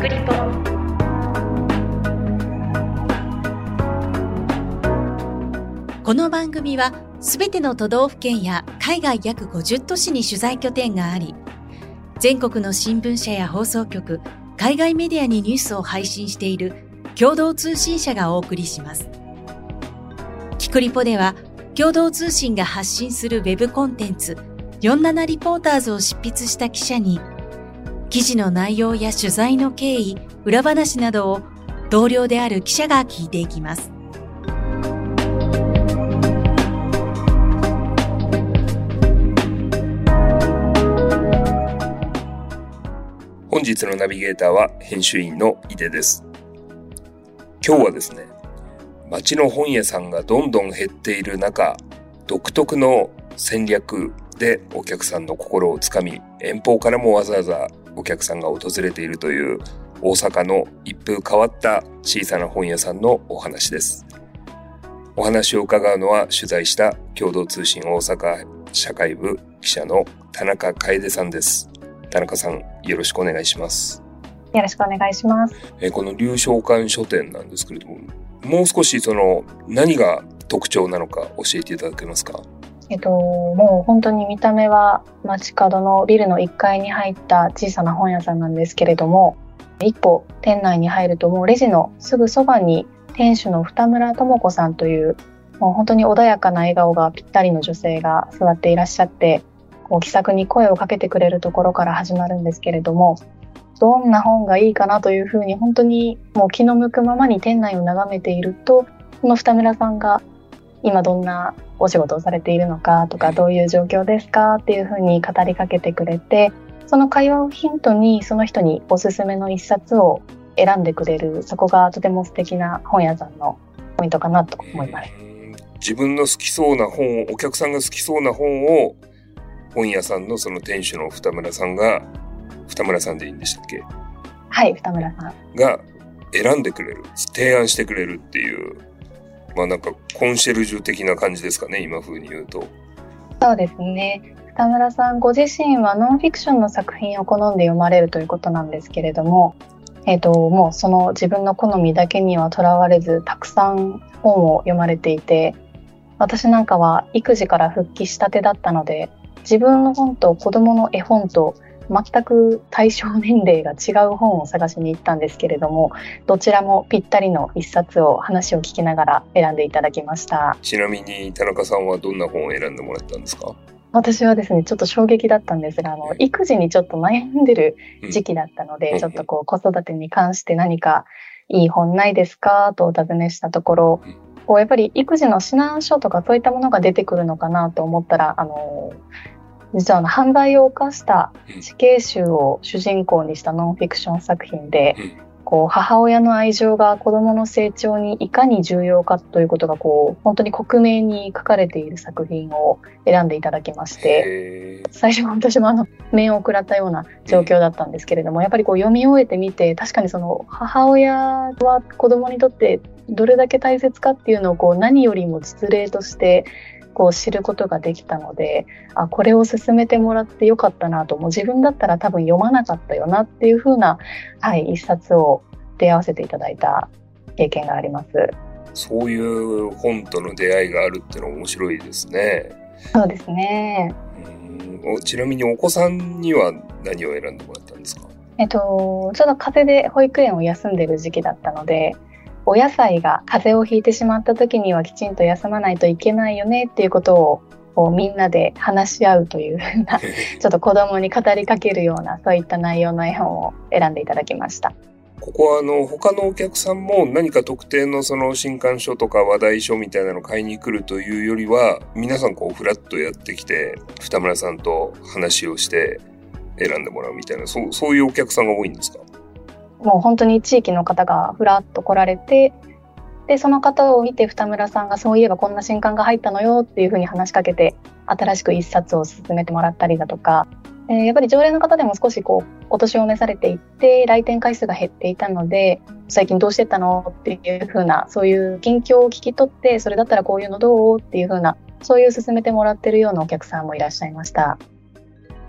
クリポこの番組はすべての都道府県や海外約50都市に取材拠点があり全国の新聞社や放送局海外メディアにニュースを配信している共同通信社がお送りします。キクリポでは共同通信が発信するウェブコンテンツ47リポーターズを執筆した記者に記事の内容や取材の経緯、裏話などを同僚である記者が聞いていきます。本日のナビゲーターは編集員の井出です。今日はですね、街の本屋さんがどんどん減っている中、独特の戦略でお客さんの心をつかみ、遠方からもわざわざお客さんが訪れているという大阪の一風変わった小さな本屋さんのお話です。お話を伺うのは取材した共同通信大阪社会部記者の田中楓さんです。田中さん、よろしくお願いします。よろしくお願いします。えこの流昇館書店なんですけれども、もう少しその何が特徴なのか教えていただけますか？えっと、もう本当に見た目は街角のビルの1階に入った小さな本屋さんなんですけれども、一歩店内に入るともうレジのすぐそばに店主の二村智子さんというもう本当に穏やかな笑顔がぴったりの女性が座っていらっしゃって、こう気さくに声をかけてくれるところから始まるんですけれども、どんな本がいいかなというふうに本当にもう気の向くままに店内を眺めていると、この二村さんが今どんなお仕事をされているのかとかどういう状況ですかっていうふうに語りかけてくれてその会話をヒントにその人におすすめの一冊を選んでくれるそこがとても素敵な本屋さんのポイントかなと思います。自分の好きそうな本をお客さんが好きそうな本を本屋さんのその店主の二村さんが二村さんでいいんでしたっけ？はい二村さん。が選んでくれる提案してくれるっていうまあなんかコンシェルジュ的な感じですかね、今風に言うと。そうですね。二村さんご自身はノンフィクションの作品を好んで読まれるということなんですけれども、えーと、もうその自分の好みだけにはとらわれずたくさん本を読まれていて私なんかは育児から復帰したてだったので自分の本と子供の絵本と全く対象年齢が違う本を探しに行ったんですけれどもどちらもぴったりの一冊を話を聞きながら選んでいただきました。ちなみに田中さんはどんな本を選んでもらったんですか？私はですねちょっと衝撃だったんですがあの育児にちょっと悩んでる時期だったので、うん、ちょっとこう子育てに関して何かいい本ないですかとお尋ねしたところ、うん。こうやっぱり育児の指南書とかそういったものが出てくるのかなと思ったらあの実はあの犯罪を犯した死刑囚を主人公にしたノンフィクション作品で、こう母親の愛情が子どもの成長にいかに重要かということがこう本当に克明に書かれている作品を選んでいただきまして最初は私もあの面を食らったような状況だったんですけれどもやっぱりこう読み終えてみて確かにその母親は子どもにとってどれだけ大切かっていうのをこう何よりも実例としてこう知ることができたのであこれを進めてもらってよかったなともう自分だったら多分読まなかったよなっていうふうな、はい、一冊を出会わせていただいた経験があります。そういう本との出会いがあるってのは面白いですね。そうですね。うんちなみにお子さんには何を選んでもらったんですか？えっと、ちょうど風邪で保育園を休んでる時期だったので、お野菜が風邪をひいてしまった時にはきちんと休まないといけないよねっていうことをこうみんなで話し合うというふうな ちょっと子供に語りかけるようなそういった内容の絵本を選んでいただきました。ここはあの他のお客さんも何か特定のその新刊書とか話題書みたいなのを買いに来るというよりは皆さんこうフラッとやってきて二村さんと話をして選んでもらうみたいなそうそういうお客さんが多いんですか？もう本当に地域の方がふらっと来られてでその方を見て二村さんがそういえばこんな新刊が入ったのよっていうふうに話しかけて新しく一冊を進めてもらったりだとか、えー、やっぱり常連の方でも少しこうお年を召されていって来店回数が減っていたので最近どうしてたのっていうふうなそういう近況を聞き取ってそれだったらこういうのどうっていうふうなそういう進めてもらってるようなお客さんもいらっしゃいました。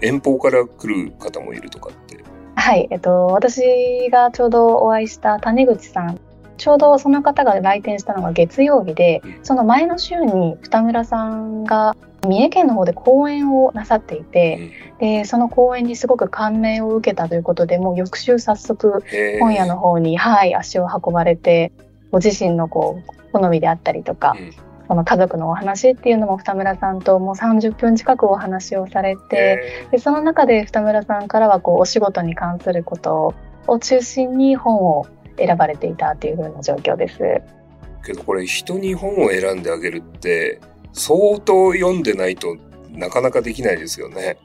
遠方から来る方もいるとかってはい、えっと、私がちょうどお会いした種口さん。ちょうどその方が来店したのが月曜日で、その前の週に二村さんが三重県の方で講演をなさっていて、でその講演にすごく感銘を受けたということでもう翌週早速本屋の方に、はい、足を運ばれてご自身のこう好みであったりとか、その家族のお話っていうのも二村さんともう30分近くお話をされてでその中で二村さんからはこうお仕事に関することを中心に本を選ばれていたっていう風な状況です。けどこれ人に本を選んであげるって相当読んでないとなかなかできないですよね。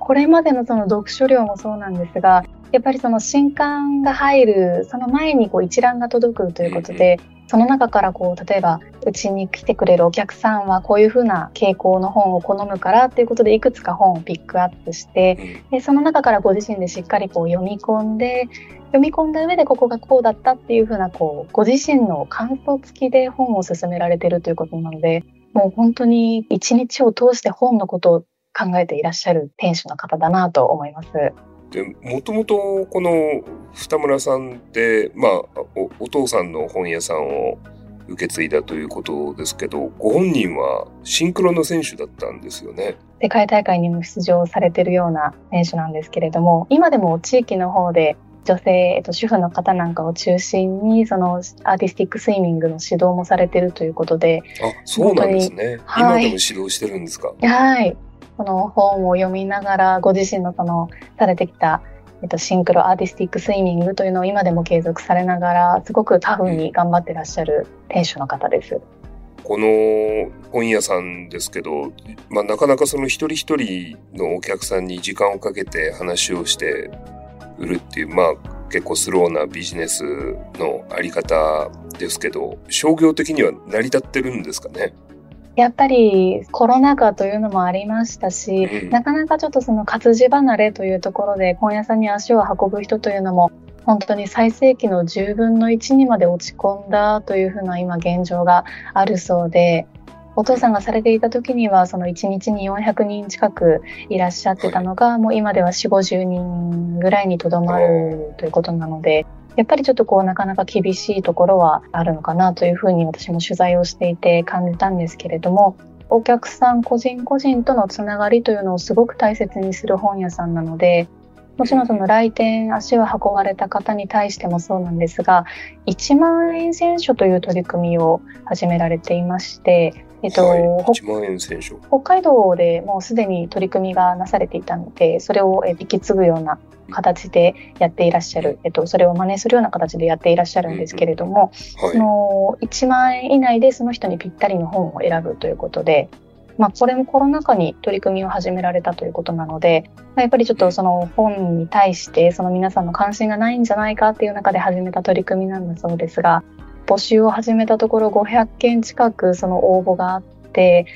これまでのその読書量もそうなんですが、やっぱりその新刊が入る、その前にこう一覧が届くということで、うんその中からこう例えばうちに来てくれるお客さんはこういうふうな傾向の本を好むからっていうことでいくつか本をピックアップしてでその中からご自身でしっかりこう読み込んで読み込んだ上でここがこうだったっていうふうなこうご自身の感想付きで本を進められてるということなのでもう本当に一日を通して本のことを考えていらっしゃる店主の方だなと思います。でもともとこの二村さんって、まあお、お父さんの本屋さんを受け継いだということですけど、ご本人はシンクロの選手だったんですよね。世界大会にも出場されてるような選手なんですけれども、今でも地域の方で女性、えっと、主婦の方なんかを中心に、そのアーティスティックスイミングの指導もされてるということで。あ、そうなんですね。はい、今でも指導してるんですか？はい。この本を読みながら、ご自身のその、されてきた、えっと、シンクロアーティスティックスイミングというのを今でも継続されながら、すごくタフに頑張ってらっしゃる店主の方です。この本屋さんですけど、まあ、なかなかその一人一人のお客さんに時間をかけて話をして売るっていう、まあ結構スローなビジネスのあり方ですけど、商業的には成り立ってるんですかね？やっぱりコロナ禍というのもありましたし、うん、なかなかちょっとその活字離れというところで本屋さんに足を運ぶ人というのも本当に最盛期の10分の1にまで落ち込んだというふうな今現状があるそうで、お父さんがされていた時にはその1日に400人近くいらっしゃってたのが、はい、もう今では4 5 0人ぐらいにとどまるということなのでやっぱりちょっとこうなかなか厳しいところはあるのかなというふうに私も取材をしていて感じたんですけれどもお客さん個人個人とのつながりというのをすごく大切にする本屋さんなのでもちろんその来店足を運ばれた方に対してもそうなんですが1万円選書という取り組みを始められていましてえっと、はい、1万円選手北海道でもうすでに取り組みがなされていたので、それを引き継ぐような形でやっていらっしゃる、えっと、それを真似するような形でやっていらっしゃるんですけれども、うんはい、その1万円以内でその人にぴったりの本を選ぶということで、まあ、これもコロナ禍に取り組みを始められたということなので、まあ、やっぱりちょっとその本に対してその皆さんの関心がないんじゃないかっていう中で始めた取り組みなんだそうですが、募集を始めたところ500件近くその応募があって、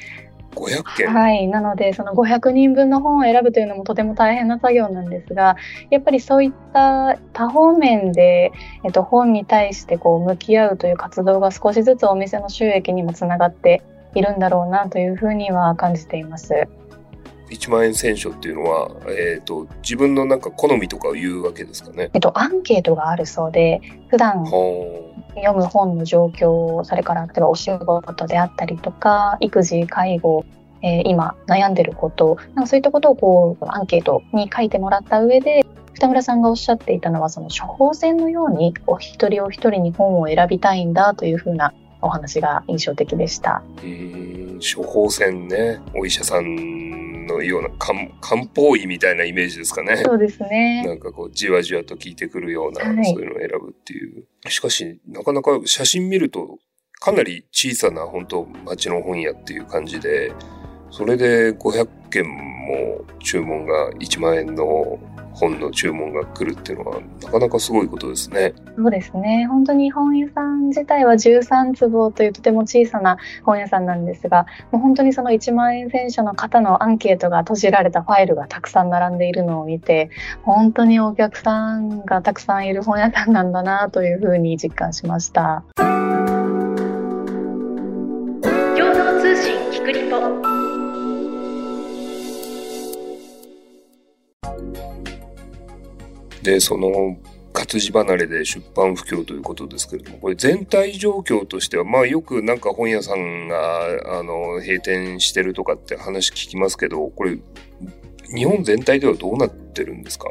500件はい。なので、その500人分の本を選ぶというのもとても大変な作業なんですが、やっぱりそういった多方面で、えっと、本に対してこう向き合うという活動が少しずつお店の収益にもつながっているんだろうなというふうには感じています。1万円選書っていうのは、えっ、ー、と、自分のなんか好みとかを言うわけですかね。えっと、アンケートがあるそうで、普段読む本の状況、それから例えばお仕事であったりとか、育児、介護、えー、今悩んでること、なんかそういったことをこう、アンケートに書いてもらった上で、北村さんがおっしゃっていたのは、その処方箋のように、お一人お一人に本を選びたいんだというふうなお話が印象的でした。うん、処方箋ね、お医者さんのような漢方医みたいなイメージですかね。そうですね。なんかこう、じわじわと効いてくるような、はい、そういうのを選ぶっていう。しかし、なかなか写真見ると、かなり小さな本当町の本屋っていう感じで、それで500件も注文が1万円の本の注文が来るっていうのはなかなかすごいことですね。そうですね。本当に本屋さん自体は13坪というとても小さな本屋さんなんですが、もう本当にその1万円選手の方のアンケートが閉じられたファイルがたくさん並んでいるのを見て、本当にお客さんがたくさんいる本屋さんなんだなというふうに実感しました。で、その活字離れで出版不況ということですけれども、これ全体状況としては、まあよくなんか本屋さんが、あの、閉店してるとかって話聞きますけど、これ、日本全体ではどうなってるんですか？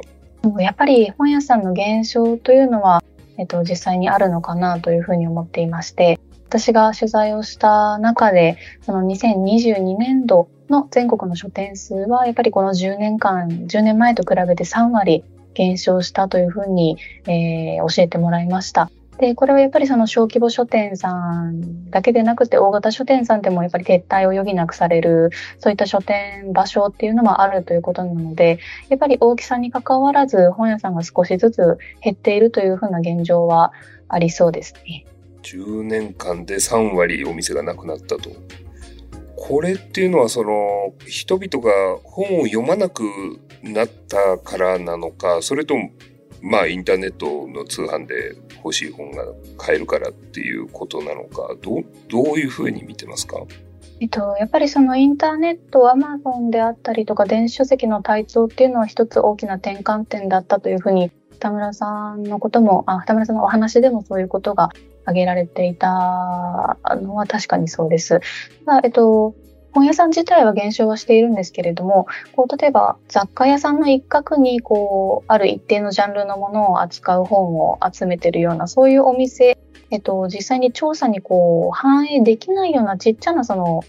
やっぱり本屋さんの減少というのは、えっと、実際にあるのかなというふうに思っていまして、私が取材をした中で、その2022年度の全国の書店数は、やっぱりこの10年間、10年前と比べて3割減少したというふうに、えー、教えてもらいました。で、これはやっぱりその小規模書店さんだけでなくて、大型書店さんでもやっぱり撤退を余儀なくされる、そういった書店場所っていうのもあるということなので、やっぱり大きさに関わらず本屋さんが少しずつ減っているというふうな現状はありそうですね。10年間で3割お店がなくなったと。これっていうのはその人々が本を読まなくなったからなのか、それともまあインターネットの通販で欲しい本が買えるからっていうことなのか、どどういうふうに見てますか？えっと、やっぱりそのインターネット、アマゾンであったりとか、電子書籍の台頭っていうのは一つ大きな転換点だったというふうに、田村さんのことも、あ、田村さんのお話でもそういうことが挙げられていたのは確かにそうです。まあ、えっと、本屋さん自体は減少はしているんですけれども、こう例えば雑貨屋さんの一角にこうある一定のジャンルのものを扱う本を集めてるようなそういうお店、えっと、実際に調査にこう反映できないようなちっちゃなその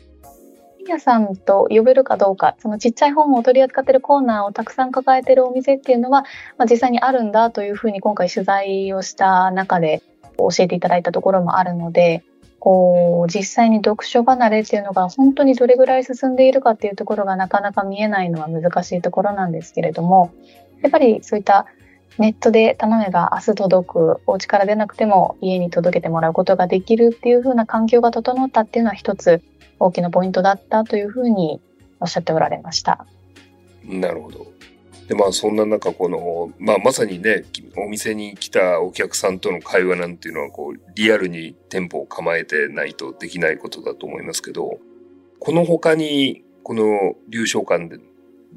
本屋さんと呼べるかどうか、そのちっちゃい本を取り扱ってるコーナーをたくさん抱えてるお店っていうのは、まあ、実際にあるんだというふうに今回取材をした中で教えていただいたところもあるので、こう、実際に読書離れっていうのが本当にどれぐらい進んでいるかっていうところがなかなか見えないのは難しいところなんですけれども、やっぱりそういったネットで頼めば明日届く、お家から出なくても家に届けてもらうことができるっていう風な環境が整ったっていうのは一つ大きなポイントだったというふうにおっしゃっておられました。なるほど。で、まあそんな中、この、まあまさにね、お店に来たお客さんとの会話なんていうのは、こう、リアルに店舗を構えてないとできないことだと思いますけど、この他に、この流商館で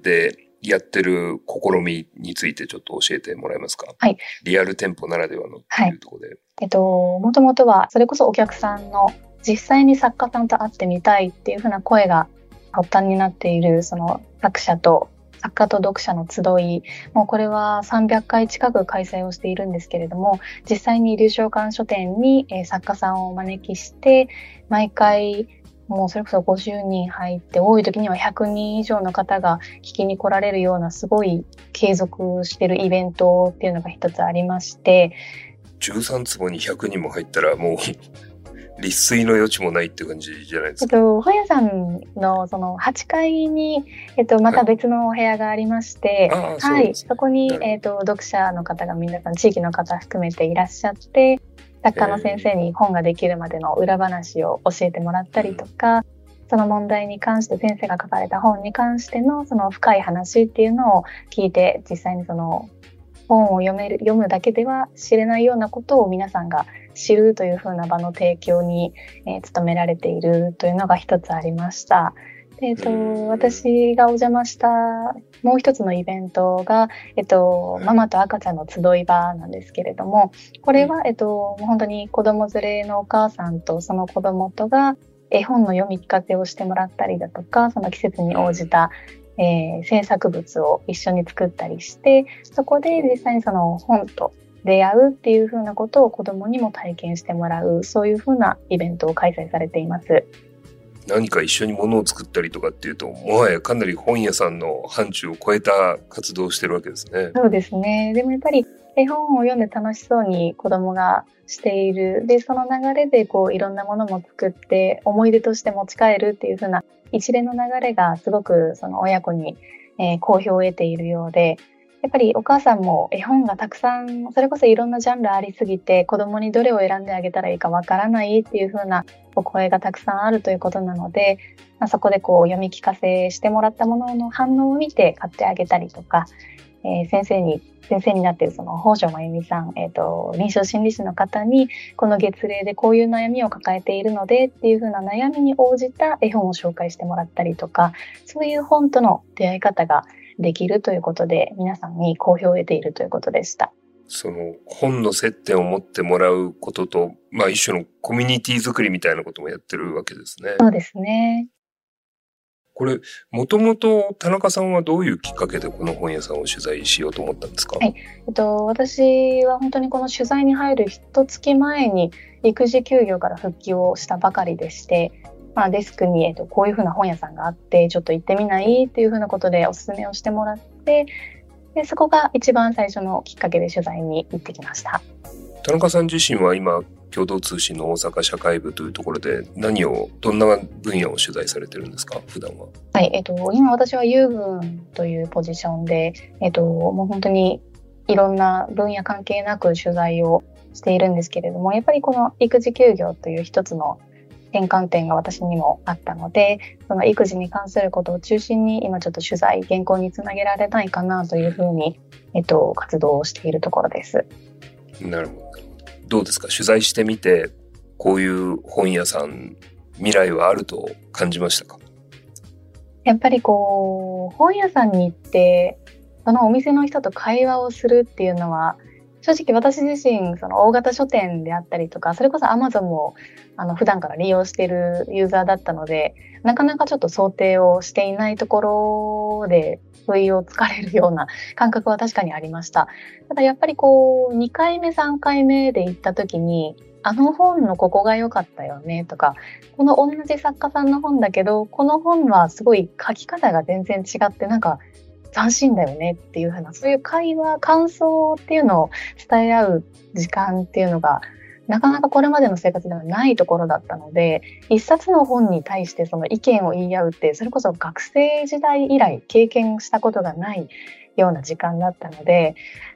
でやってる試みについてちょっと教えてもらえますか？はい。リアル店舗ならではのっていうところで。はい、えっと、もともとは、それこそお客さんの実際に作家さんと会ってみたいっていうふうな声が発端になっている、その作者と作家と読者の集い、もうこれは300回近く開催をしているんですけれども、実際に流暢館書店に、え作家さんをお招きして、毎回もうそれこそ50人入って、多い時には100人以上の方が聞きに来られるようなすごい継続してるイベントっていうのが一つありまして、13坪に100人も入ったらもう立水の余地もないって感じじゃないですか。えっと、本屋さんのその8階に、えっと、また別のお部屋がありまして、はい、はい、そこに、えっと、読者の方が皆さん、地域の方含めていらっしゃって、作家の先生に本ができるまでの裏話を教えてもらったりとか、その問題に関して先生が書かれた本に関してのその深い話っていうのを聞いて実際にその本を読める読むだけでは知れないようなことを皆さんが知るというふうな場の提供に、えー、努められているというのが一つありました。えっ、ー、と、私がお邪魔したもう一つのイベントが、えっ、ー、と、ママと赤ちゃんの集い場なんですけれども、これは、えっ、ー、と、本当に子供連れのお母さんとその子供とが絵本の読み聞かせをしてもらったりだとか、その季節に応じた、えー、制作物を一緒に作ったりして、そこで実際にその本と出会うっていうふうなことを子供にも体験してもらう、そういうふうなイベントを開催されています。何か一緒に物を作ったりとかっていうと、もはやかなり本屋さんの範疇を超えた活動をしてるわけですね。そうですね。でもやっぱり絵本を読んで楽しそうに子供がしている。で、その流れでこういろんなものも作って思い出として持ち帰るっていうふうな一連の流れがすごくその親子に、えー、好評を得ているようで、やっぱりお母さんも絵本がたくさん、それこそいろんなジャンルありすぎて、子供にどれを選んであげたらいいかわからないっていう風なお声がたくさんあるということなので、まあ、そこでこう読み聞かせしてもらったものの反応を見て買ってあげたりとか、えー、先生に、先生になっているその北条真由美さん、えっ、ー、と、臨床心理士の方に、この月齢でこういう悩みを抱えているのでっていう風な悩みに応じた絵本を紹介してもらったりとか、そういう本との出会い方ができるということで、皆さんに好評を得ているということでした。その本の接点を持ってもらうことと、まあ一種のコミュニティ作りみたいなこともやってるわけですね。そうですね。これ、もともと田中さんはどういうきっかけでこの本屋さんを取材しようと思ったんですか？はい。えっと、私は本当にこの取材に入る一月前に育児休業から復帰をしたばかりでして、まあ、デスクに、えっと、こういうふうな本屋さんがあって、ちょっと行ってみないっていうふうなことでお勧めをしてもらって、でそこが一番最初のきっかけで取材に行ってきました。田中さん自身は今、共同通信の大阪社会部というところで何を、どんな分野を取材されてるんですか、普段は？はい、えっ、と、今私は遊軍というポジションで、えっ、と、もう本当にいろんな分野関係なく取材をしているんですけれども、やっぱりこの育児休業という一つの転換点が私にもあったので、その育児に関することを中心に今ちょっと取材、原稿につなげられないかなというふうに、えっと、活動をしているところです。なるほど。どうですか？取材してみて、こういう本屋さん、未来はあると感じましたか？やっぱりこう、本屋さんに行って、そのお店の人と会話をするっていうのは、正直私自身、その大型書店であったりとか、それこそ Amazon もあの普段から利用しているユーザーだったので、なかなかちょっと想定をしていないところで不意をつかれるような感覚は確かにありました。ただやっぱりこう、2回目、3回目で行った時に、あの本のここが良かったよねとか、この同じ作家さんの本だけど、この本はすごい書き方が全然違って、なんか斬新だよねっていうふうな、そういう会話、感想っていうのを伝え合う時間っていうのが、なかなかこれまでの生活ではないところだったので、一冊の本に対してその意見を言い合うって、それこそ学生時代以来経験したことがないような時間だったので、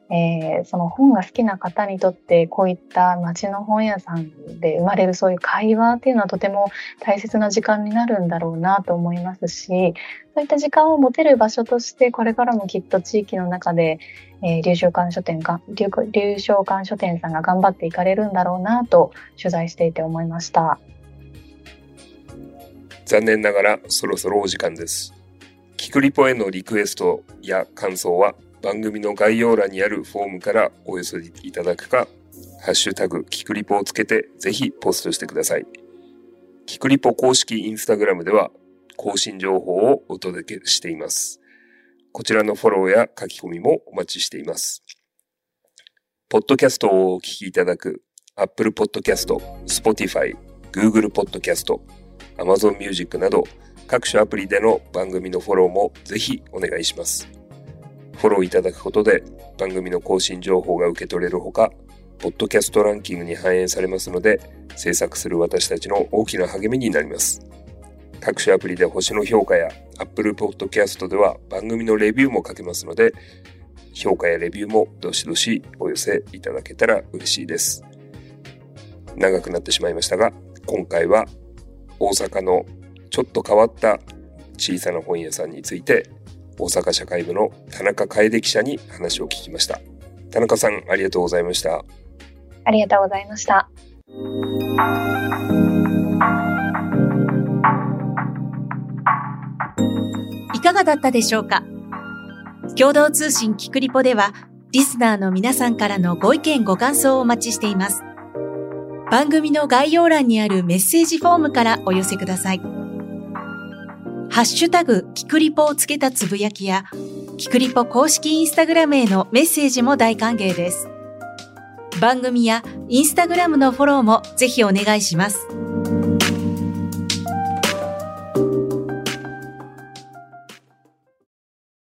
えー、その本が好きな方にとってこういった街の本屋さんで生まれるそういう会話っていうのはとても大切な時間になるんだろうなと思いますしそういった時間を持てる場所としてこれからもきっと地域の中で、えー、流昇館書店か流流昇館書店さんが頑張っていかれるんだろうなと取材していて思いました。残念ながらそろそろお時間です。キクリポへのリクエストや感想は番組の概要欄にあるフォームからお寄せいただくか、ハッシュタグキクリポをつけてぜひポストしてください。キクリポ公式インスタグラムでは更新情報をお届けしています。こちらのフォローや書き込みもお待ちしています。ポッドキャストをお聞きいただく Apple Podcast、Spotify、Google Podcast、Amazon Music など各種アプリでの番組のフォローもぜひお願いします。フォローいただくことで番組の更新情報が受け取れるほか、ポッドキャストランキングに反映されますので、制作する私たちの大きな励みになります。各種アプリで星の評価や Apple Podcast では番組のレビューも書けますので、評価やレビューもどしどしお寄せいただけたら嬉しいです。長くなってしまいましたが、今回は大阪のちょっと変わった小さな本屋さんについて大阪社会部の田中楓記者に話を聞きました。田中さん、ありがとうございました。ありがとうございました。いかがだったでしょうか？共同通信キクリポでは、リスナーの皆さんからのご意見ご感想をお待ちしています。番組の概要欄にあるメッセージフォームからお寄せください。ハッシュタグ、キクリポをつけたつぶやきや、キクリポ公式インスタグラムへのメッセージも大歓迎です。番組やインスタグラムのフォローもぜひお願いします。